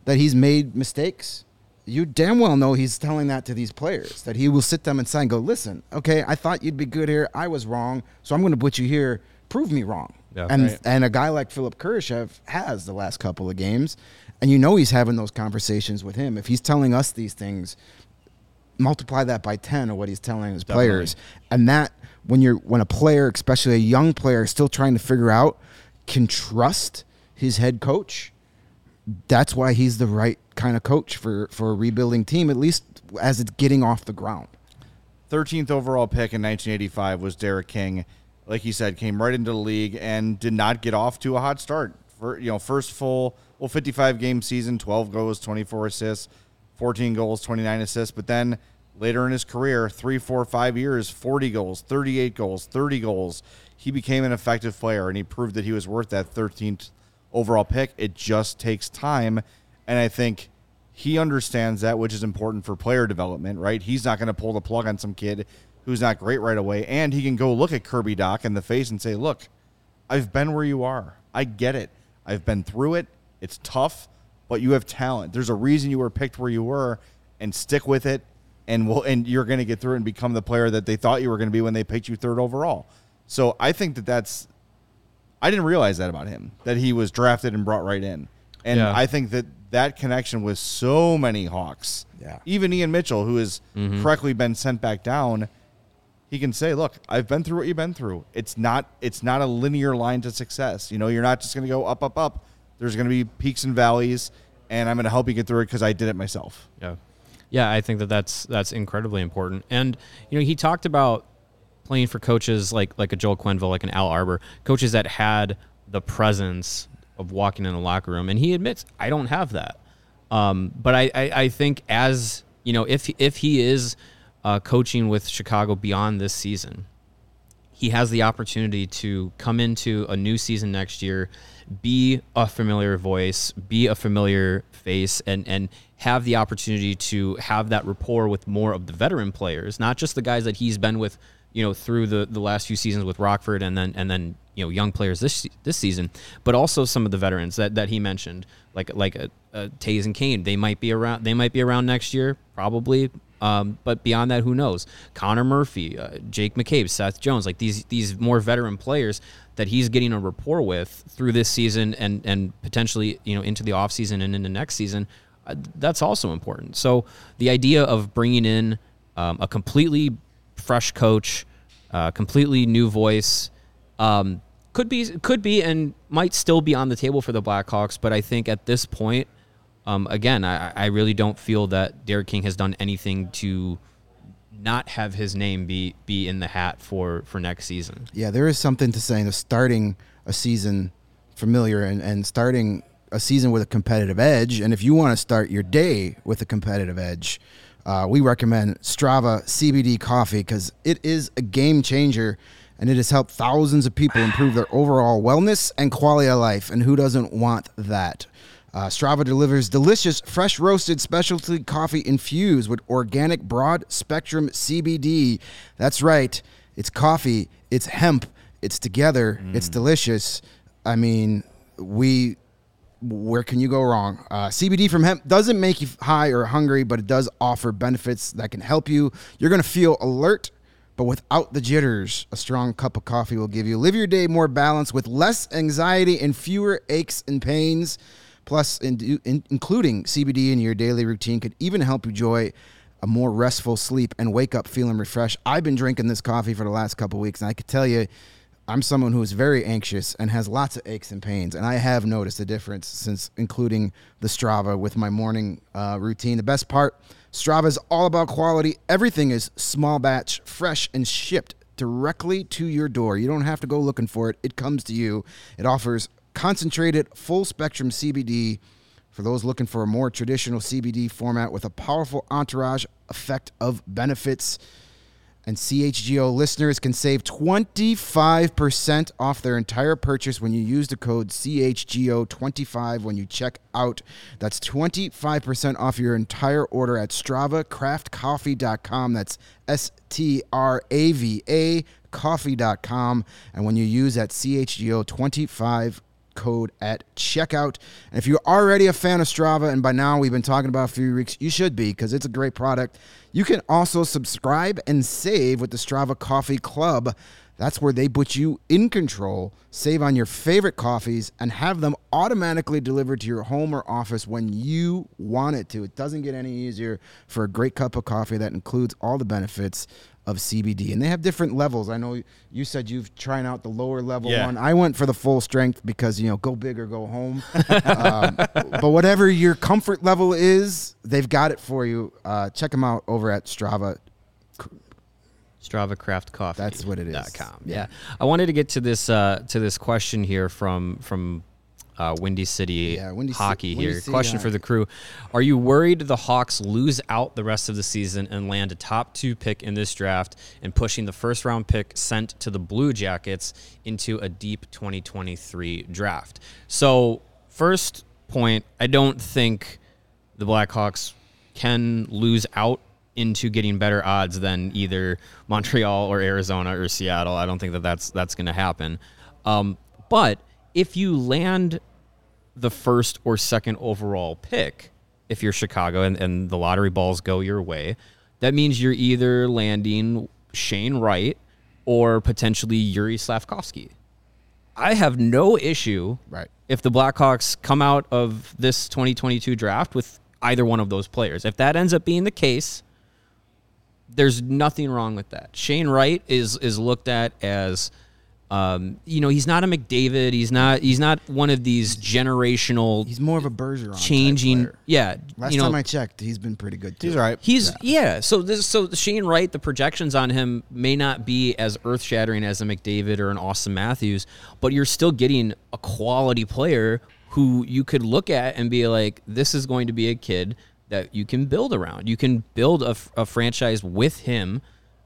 that he's made mistakes, you damn well know he's telling that to these players. That he will sit them aside and go, "Listen, okay, I thought you'd be good here. I was wrong, so I'm going to put you here. Prove me wrong." Yeah. and Right. and a guy like Philipp Kurashev has the last couple of games, and you know he's having those conversations with him. If he's telling us these things, multiply that by 10 of what he's telling his Definitely. players and that when you're when a player especially a young player is still trying to figure out can trust his head coach that's why he's the right kind of coach for for a rebuilding team at least as it's getting off the ground 13th overall pick in 1985 was Derek King. Like you said, came right into the league and did not get off to a hot start. For you know, first full well 55 game season, 12 goals, 24 assists, 14 goals, 29 assists. But then later in his career, three, four, five years, 40 goals, 38 goals, 30 goals. He became an effective player and he proved that he was worth that 13th overall pick. It just takes time, and I think he understands that, which is important for player development, right? He's not going to pull the plug on some kid who's not great right away, and he can go look at Kirby Dach in the face and say, "Look, I've been where you are. I get it. I've been through it. It's tough, but you have talent. There's a reason you were picked where you were, and stick with it, and we'll, and you're going to get through it and become the player that they thought you were going to be when they picked you third overall." So I think that that's I didn't realize that about him that he was drafted and brought right in, and Yeah. I think that that connection with so many Hawks, Yeah. even Ian Mitchell, who has mm-hmm. correctly been sent back down, he can say, "Look, I've been through what you've been through. It's not it's not a linear line to success. You know, you're not just going to go up, up, up. There's going to be peaks and valleys, and I'm going to help you get through it because I did it myself." Yeah, yeah, I think that that's that's incredibly important. And you know, he talked about playing for coaches like like a Joel Quenneville, like an Al Arbour, coaches that had the presence of walking in the locker room, and he admits I don't have that. Um, but I, I I think as you know, if if he is uh, coaching with Chicago beyond this season, he has the opportunity to come into a new season next year, be a familiar voice, be a familiar face, and and have the opportunity to have that rapport with more of the veteran players, not just the guys that he's been with, you know, through the, the last few seasons with Rockford, and then and then you know young players this this season, but also some of the veterans that, that he mentioned, like like a, a Toews and Kane. They might be around. They might be around next year, probably. Um, but beyond that, who knows? Connor Murphy, uh, Jake McCabe, Seth Jones, like these these more veteran players that he's getting a rapport with through this season and and potentially you know into the offseason and into next season. Uh, that's also important. So the idea of bringing in um, a completely fresh coach, uh, completely new voice, um, could be could be and might still be on the table for the Blackhawks. But I think at this point, um, again, I, I really don't feel that Derek King has done anything to not have his name be be in the hat for for next season. Yeah, there is something to saying of starting a season familiar and, and starting a season with a competitive edge. And if you want to start your day with a competitive edge, uh, we recommend Strava CBD coffee because it is a game changer and it has helped thousands of people improve their overall wellness and quality of life. And who doesn't want that? Uh, Strava delivers delicious, fresh roasted specialty coffee infused with organic broad spectrum CBD. That's right. It's coffee, it's hemp, it's together, it's delicious. I mean, we where can you go wrong? Uh, CBD from hemp doesn't make you high or hungry, but it does offer benefits that can help you. You're going to feel alert, but without the jitters. A strong cup of coffee will give you live your day more balanced with less anxiety and fewer aches and pains. Plus, in, in, including CBD in your daily routine could even help you enjoy a more restful sleep and wake up feeling refreshed. I've been drinking this coffee for the last couple weeks, and I could tell you, I'm someone who is very anxious and has lots of aches and pains, and I have noticed a difference since including the Strava with my morning uh, routine. The best part, Strava is all about quality. Everything is small batch, fresh, and shipped directly to your door. You don't have to go looking for it; it comes to you. It offers concentrated, full spectrum CBD for those looking for a more traditional CBD format with a powerful entourage effect of benefits. And CHGO listeners can save 25% off their entire purchase when you use the code CHGO25 when you check out. That's 25% off your entire order at StravaCraftCoffee.com. That's S T R A V A coffee.com. And when you use that CHGO25 code at checkout. And if you're already a fan of Strava, and by now we've been talking about a few weeks, you should be because it's a great product. You can also subscribe and save with the Strava Coffee Club. That's where they put you in control, save on your favorite coffees, and have them automatically delivered to your home or office when you want it to. It doesn't get any easier for a great cup of coffee that includes all the benefits of CBD. And they have different levels. I know you said you've trying out the lower level Yeah. one. I went for the full strength because, you know, go big or go home. um, but whatever your comfort level is, they've got it for you. Uh, check them out over at Strava. Strava Craft Coffee. That's what it is. com. Yeah. Yeah. I wanted to get to this uh, to this question here from from uh, Windy City Yeah, Windy Hockey Windy here. City question for the crew: Are you worried the Hawks lose out the rest of the season and land a top two pick in this draft and pushing the first round pick sent to the Blue Jackets into a deep 2023 draft? So first point, I don't think the Blackhawks can lose out into getting better odds than either Montreal or Arizona or Seattle. I don't think that that's that's going to happen. Um, but if you land the first or second overall pick, if you're Chicago and, and the lottery balls go your way, that means you're either landing Shane Wright or potentially Yuri Slafkovsky. I have no issue Right. if the Blackhawks come out of this 2022 draft with either one of those players. If that ends up being the case, there's nothing wrong with that. Shane Wright is is looked at as um, you know, he's not a McDavid. He's not. He's not one of these generational He's more of a Bergeron. type changing. Yeah, Last you know, time I checked, he's been pretty good too. He's all right. He's yeah. So this so Shane Wright, the projections on him may not be as earth shattering as a McDavid or an Austin Matthews, but you're still getting a quality player who you could look at and be like, this is going to be a kid that you can build around. You can build a, a franchise with him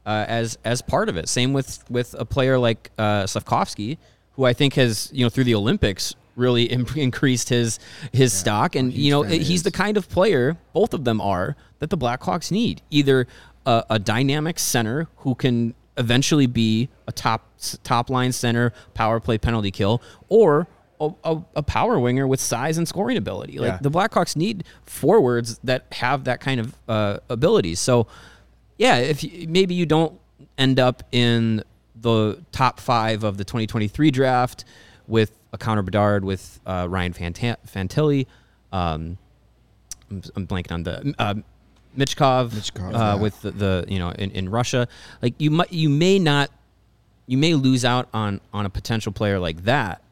uh, as as part of it. Same with with a player like uh, Slafkovsky, who I think has you know through the Olympics really im- increased his his stock, and you know he's the kind of player both of them are that the Blackhawks need. Either a, a dynamic center who can eventually be a top top line center, power play, penalty kill, or a, a, power winger with size and scoring ability. Like Yeah. the Blackhawks need forwards that have that kind of uh, abilities. So yeah, if you, maybe you don't end up in the top five of the 2023 draft with a Connor Bedard, with uh, Ryan Fantilli, um, I'm, I'm blanking on the uh, Michkov, Michkov, uh, yeah. with the, the you know in, in Russia. Like you might you may not you may lose out on on a potential player like that,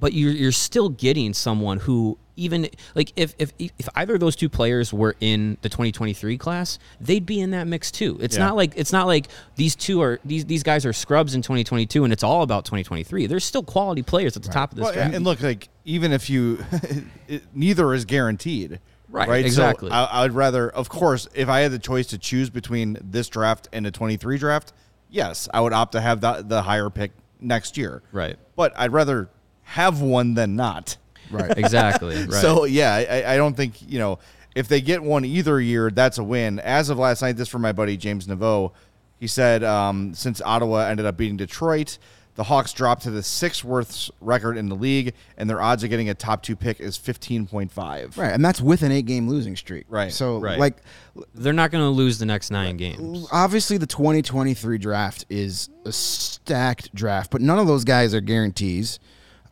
but you're you're still getting someone who even like if if if either of those two players were in the 2023 class, they'd be in that mix too. It's Yeah. not like it's not like these two are these these guys are scrubs in 2022 and it's all about 2023. There's still quality players at the top of this Well, draft. and look, like even if you, it, neither is guaranteed. Right, Right. exactly. So I, I would rather, of course, if I had the choice to choose between this draft and a 23 draft, yes, I would opt to have the, the higher pick next year. Right. But I'd rather have one than not. Right. exactly. Right. So yeah, I, I don't think you know if they get one either year, that's a win. As of last night, this from my buddy James Neveau. He said um, since Ottawa ended up beating Detroit, the Hawks dropped to the sixth worst record in the league, and their odds of getting a top two pick is fifteen point five. Right, and that's with an eight-game losing streak. Right, So, right. like, They're not going to lose the next nine games. obviously, the 2023 draft is a stacked draft, but none of those guys are guarantees.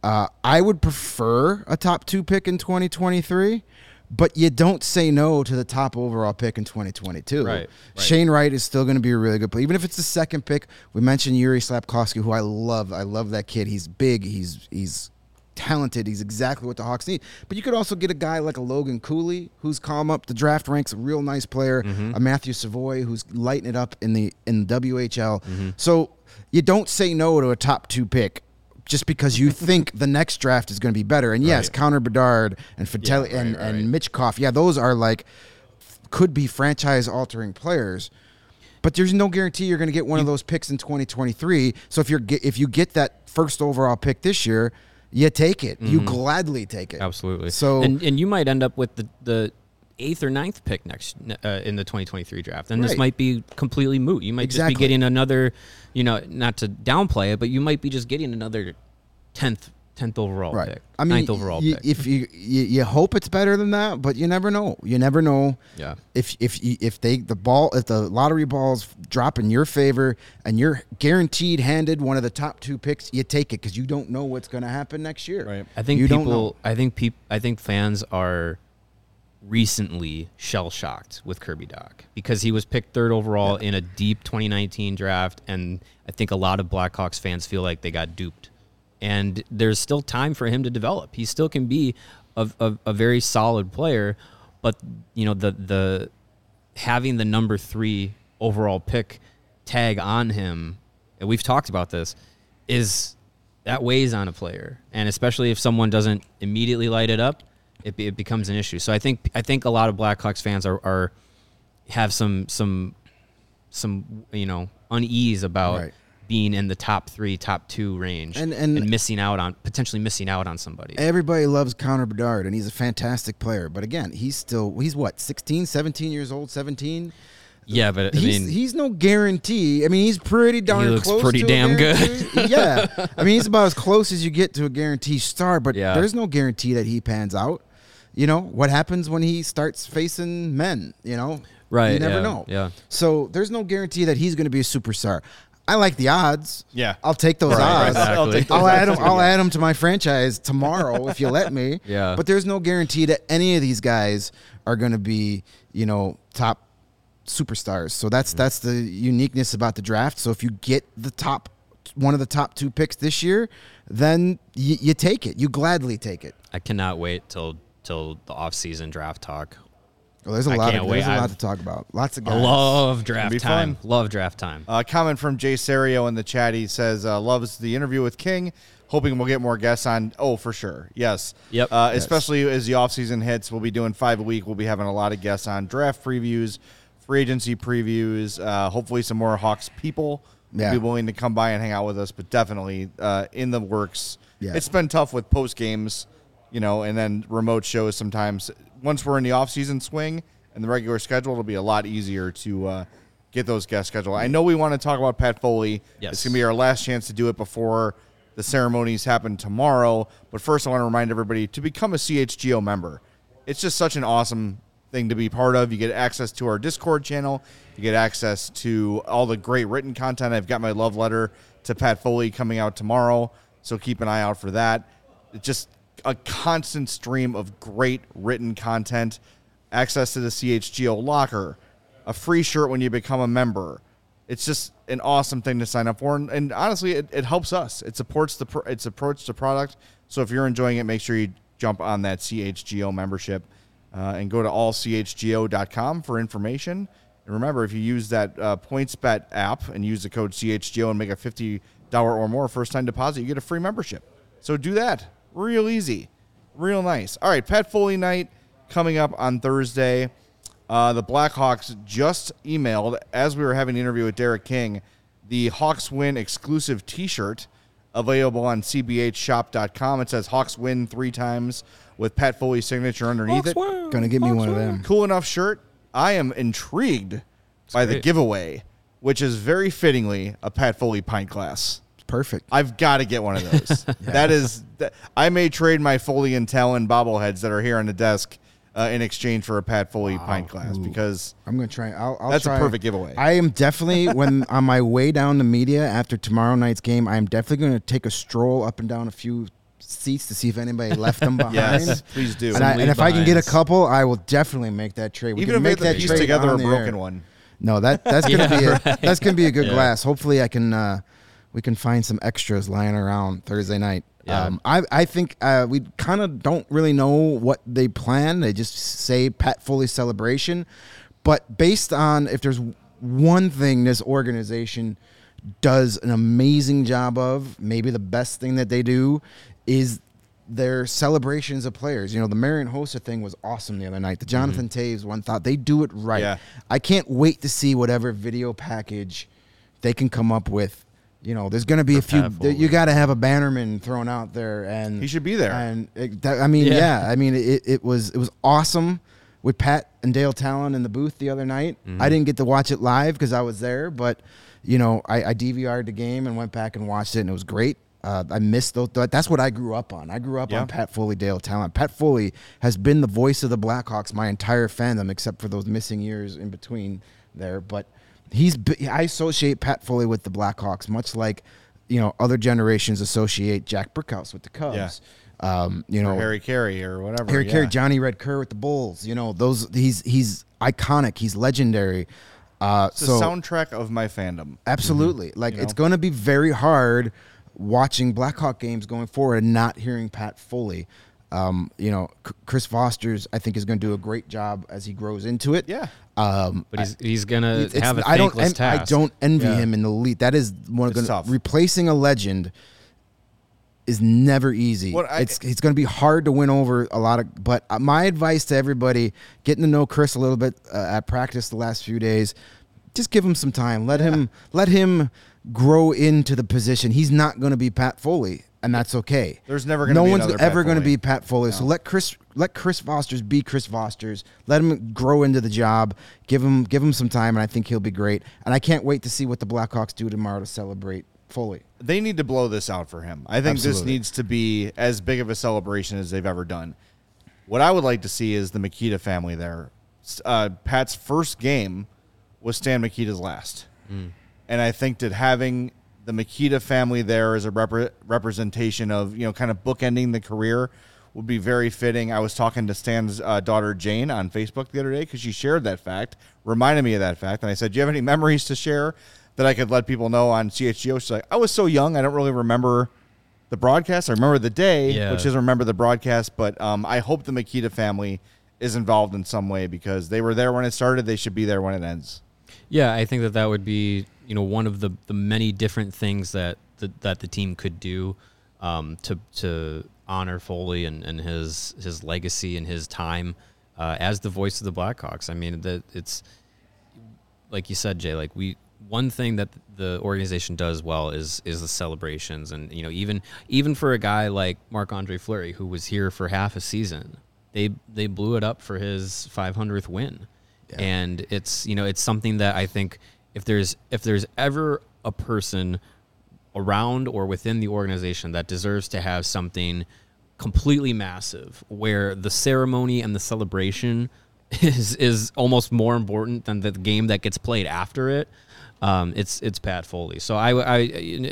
Uh, I would prefer a top two pick in 2023, but you don't say no to the top overall pick in 2022. Right, right. Shane Wright is still going to be a really good player, even if it's the second pick. We mentioned Yuri Slafkovsky, who I love. I love that kid. He's big. He's he's talented. He's exactly what the Hawks need. But you could also get a guy like a Logan Cooley, who's calm up the draft ranks, a real nice player. A Matthew Savoie, who's lighting it up in the in the WHL. So you don't say no to a top two pick. Just because you think the next draft is going to be better, and yes, Right. Connor Bedard and Fantilli Yeah, and right, and. Michkov, yeah, those are like could be franchise altering players. But there's no guarantee you're going to get one of those picks in 2023. So if you're if you get that first overall pick this year, you take it. You mm-hmm. gladly take it. Absolutely. So and and you might end up with the the eighth or ninth pick next uh, in the 2023 draft, and this might be completely moot. You might Exactly. just be getting another, you know, not to downplay it, but you might be just getting another tenth tenth overall right. pick, I mean, ninth overall you, pick. if you, you you hope it's better than that, but you never know. You never know. Yeah. If if if they the ball if the lottery balls drop in your favor and you're guaranteed handed one of the top two picks, you take it because you don't know what's going to happen next year. Right. I think you don't know. people. I think peop, I think fans are recently shell shocked with Kirby Dach because he was picked third overall in a deep 2019 draft, and I think a lot of Blackhawks fans feel like they got duped. And there's still time for him to develop. He still can be a, a, a very solid player, but you know the the having the number three overall pick tag on him, and we've talked about this, is that weighs on a player, and especially if someone doesn't immediately light it up, it, it becomes an issue. So I think I think a lot of Blackhawks fans are, are have some some some you know unease about Right. being in the top three, top two range, And- and- missing out on potentially missing out on somebody. Everybody loves Connor Bedard and he's a fantastic player, but again, he's still he's what 16, 17 years old, 17. yeah, but I he's, mean, he's no guarantee. I mean, he's pretty darn He looks close. pretty damn good. yeah, I mean, he's about as close as you get to a guarantee star. But Yeah. there's no guarantee that he pans out. You know what happens when he starts facing men? You know, Right, You never yeah, know. yeah. So there's no guarantee that he's going to be a superstar. I like the odds. Yeah. I'll take those Right, odds. exactly. I'll take those I'll add them. I'll add them to my franchise tomorrow if you let me. Yeah. But there's no guarantee that any of these guys are going to be, you know, top superstars. So that's Mm-hmm. that's the uniqueness about the draft. So if you get the top one of the top two picks this year, then you, you take it. You gladly take it. I cannot wait till till the off-season draft talk. Well, there's a I lot. Of, there's a lot I've- to talk about. Lots of I love draft time. fun. Love draft time. A comment from Jay Serio in the chat. He says, uh, loves the interview with King. Hoping we'll get more guests on. Oh, for sure. Yes. Yep. Uh, Yes. Especially as the offseason hits. We'll be doing five a week. We'll be having a lot of guests on draft previews, free agency previews, uh, hopefully some more Hawks people will be willing to come by and hang out with us, but definitely uh, in the works. Yeah. It's been tough with post games, you know, and then remote shows sometimes. Once we're in the offseason swing and the regular schedule, it'll be a lot easier to uh, get those guests scheduled. I know we want to talk about Pat Foley. Yes. It's going to be our last chance to do it before the ceremonies happen tomorrow. But first, I want to remind everybody to become a CHGO member. It's just such an awesome thing to be part of. You get access to our Discord channel. You get access to all the great written content. I've got my love letter to Pat Foley coming out tomorrow, so keep an eye out for that. It's just a constant stream of great written content. Access to the CHGO locker, a free shirt when you become a member. It's just an awesome thing to sign up for, and, and honestly, it, it helps us. It supports the pro- it supports the product. So if you're enjoying it, make sure you jump on that CHGO membership uh, and go to allchgo.com for information. And remember, if you use that uh, PointsBet app and use the code CHGO and make a fifty dollar or more first time deposit, you get a free membership. So do that. Real easy, real nice. All right, Pat Foley night coming up on Thursday. Uh, the Blackhawks just emailed as we were having an interview with Derek King, the Hawks win exclusive T-shirt available on cbhshop.com. It says Hawks win three times with Pat Foley's signature underneath it. Gonna get me one of them. Cool enough shirt. I am intrigued by the giveaway, which is very fittingly a Pat Foley pint glass. Perfect. I've got to get one of those. That is, that, I may trade my Foley and Tallon bobbleheads that are here on the desk uh, in exchange for a Pat Foley pint glass because I'm gonna try. I'll, I'll That's a perfect giveaway. I am definitely when on my way down to media after tomorrow night's game. I am definitely going to take a stroll up and down a few seats to see if anybody left them behind. yes, please do. And, I, and if I can get a couple, I will definitely make that trade. We Even can if make have that piece trade together on a broken air. one. No, that that's gonna be a, that's gonna be a good Yeah. glass. Hopefully, I can uh, we can find some extras lying around Thursday night. Yeah. Um, I I think uh, we kind of don't really know what they plan. They just say Pat Foley celebration, but based on if there's one thing this organization does an amazing job of, maybe the best thing that they do is their celebrations of players. You know, the Marian Hossa thing was awesome the other night. The Jonathan Toews one thought they do it right. Yeah. I can't wait to see whatever video package they can come up with. You know, there's going to be a few. Pat You got to have a Bannerman thrown out there, and He should be there. And it, that, I mean, yeah. Yeah. I mean, it, it was it was awesome with Pat and Dale Tallon in the booth the other night. I didn't get to watch it live because I was there, but you know, I, I DVR'd the game and went back and watched it, and it was great. Uh, I missed those. That's what I grew up on. I grew up Yeah. on Pat Foley, Dale Tallon. Pat Foley has been the voice of the Blackhawks my entire fandom, except for those missing years in between there. But he's I associate Pat Foley with the Blackhawks, much like you know other generations associate Jack Brickhouse with the Cubs. Um, you know, Or Harry Caray or whatever. Harry yeah. Caray, Johnny Red Kerr with the Bulls. You know, those he's he's iconic. He's legendary. Uh, It's the so soundtrack of my fandom. absolutely, like You it's going to be very hard watching Blackhawk games going forward and not hearing Pat Foley. Um, you know, C- Chris Vosters I think is going to do a great job as he grows into it. Yeah. Um, But he's he's gonna it's- it's- have a I don't thankless en- task. I don't envy Yeah. him in the lead. That is one of It's gonna, tough. replacing a legend is never easy. What I- it's it's going to be hard to win over a lot of. But uh, my advice to everybody getting to know Chris a little bit uh, at practice the last few days, just give him some time. Let him let him grow into the position. He's not going to be Pat Foley. And that's okay. There's never gonna be no be one's another ever going to be Pat Foley. So let Chris let Chris Vosters be Chris Vosters. Let him grow into the job. Give him give him some time, and I think he'll be great. And I can't wait to see what the Blackhawks do tomorrow to celebrate Foley. They need to blow this out for him. I think this needs to be as big of a celebration as they've ever done. What I would like to see is the Mikita family there. Uh, Pat's first game was Stan Mikita's last. And I think that having the Mikita family there as a repre- representation of, you know, kind of bookending the career would be very fitting. I was talking to Stan's uh, daughter Jane on Facebook the other day because she shared that fact, reminded me of that fact. And I said, Do you have any memories to share that I could let people know on CHGO? She's like, I was so young, I don't really remember the broadcast. I remember the day, Yeah. which doesn't remember the broadcast, but um, I hope the Mikita family is involved in some way because they were there when it started. They should be there when it ends. Yeah, I think that that would be you know one of the, the many different things that the, that the team could do um, to to honor Foley and, and his his legacy and his time uh, as the voice of the Blackhawks. I mean that it's like you said, Jay. Like we one thing that the organization does well is is the celebrations and you know even even for a guy like Marc Andre Fleury who was here for half a season, they they blew it up for his 500th win and it's you know it's something that I think if there's if there's ever a person around or within the organization that deserves to have something completely massive where the ceremony and the celebration is is almost more important than the game that gets played after it um, it's it's Pat Foley. So I, I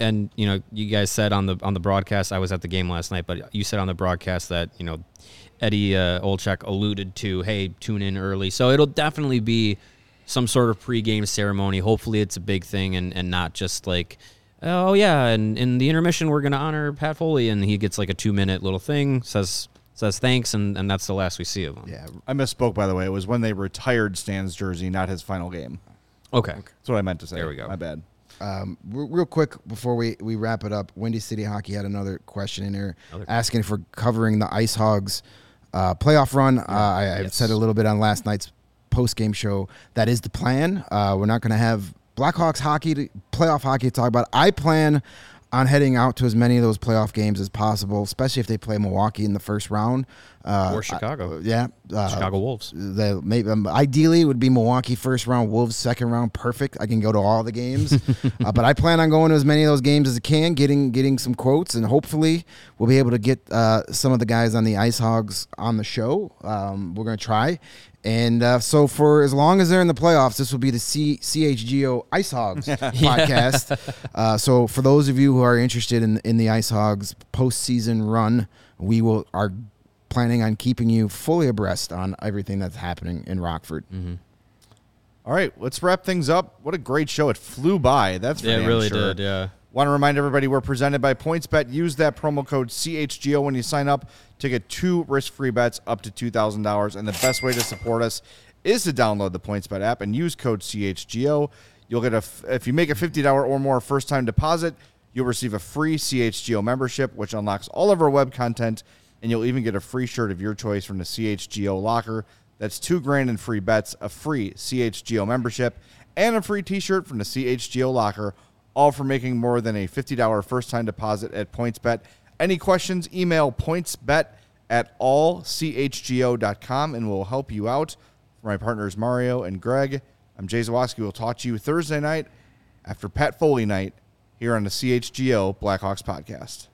and you know you guys said on the on the broadcast I was at the game last night, but you said on the broadcast that you know Eddie uh, Olczyk alluded to, hey, tune in early. So it'll definitely be some sort of pregame ceremony. Hopefully, it's a big thing and, and not just like, oh yeah, and in the intermission we're gonna honor Pat Foley, and he gets like a two minute little thing, says says thanks, and, and that's the last we see of him. Yeah, I misspoke, by the way. It was when they retired Stan's jersey, not his final game. Okay. That's what I meant to say. There we go. My bad. Um, real quick before we, we wrap it up, Windy City Hockey had another question in here Another- asking for covering the IceHogs uh, playoff run. Uh, I, I said a little bit on last night's post game show. That is the plan. Uh, we're not going to have Blackhawks hockey, to, playoff hockey to talk about. I plan on heading out to as many of those playoff games as possible, especially if they play Milwaukee in the first round uh, Or Chicago. I- yeah, uh, Chicago Wolves. the maybe um, ideally it would be Milwaukee first round, Wolves second round, perfect. I can go to all the games, uh, but I plan on going to as many of those games as I can, getting getting some quotes, and hopefully we'll be able to get uh, some of the guys on the IceHogs on the show. Um, we're gonna try, and uh, so for as long as they're in the playoffs, this will be the C- CHGO IceHogs podcast. Uh, so for those of you who are interested in in the IceHogs postseason run, we will are planning on keeping you fully abreast on everything that's happening in Rockford. All right, let's wrap things up. What a great show. It flew by. That's for Yeah, it really sure. did. Yeah. Want to remind everybody we're presented by PointsBet. Use that promo code CHGO when you sign up to get two risk-free bets up to $2,000. And the best way to support us is to download the PointsBet app and use code CHGO. You'll get a, if you make a $50 or more first-time deposit, you'll receive a free CHGO membership which unlocks all of our web content and you'll even get a free shirt of your choice from the CHGO locker. That's two grand in free bets, a free CHGO membership, and a free t-shirt from the CHGO locker, all for making more than a $50 first-time deposit at PointsBet. Any questions, email pointsbet at allchgo.com and we'll help you out. For my partners Mario and Greg, I'm Jay Zawaski. We'll talk to you Thursday night after Pat Foley night here on the CHGO Blackhawks podcast.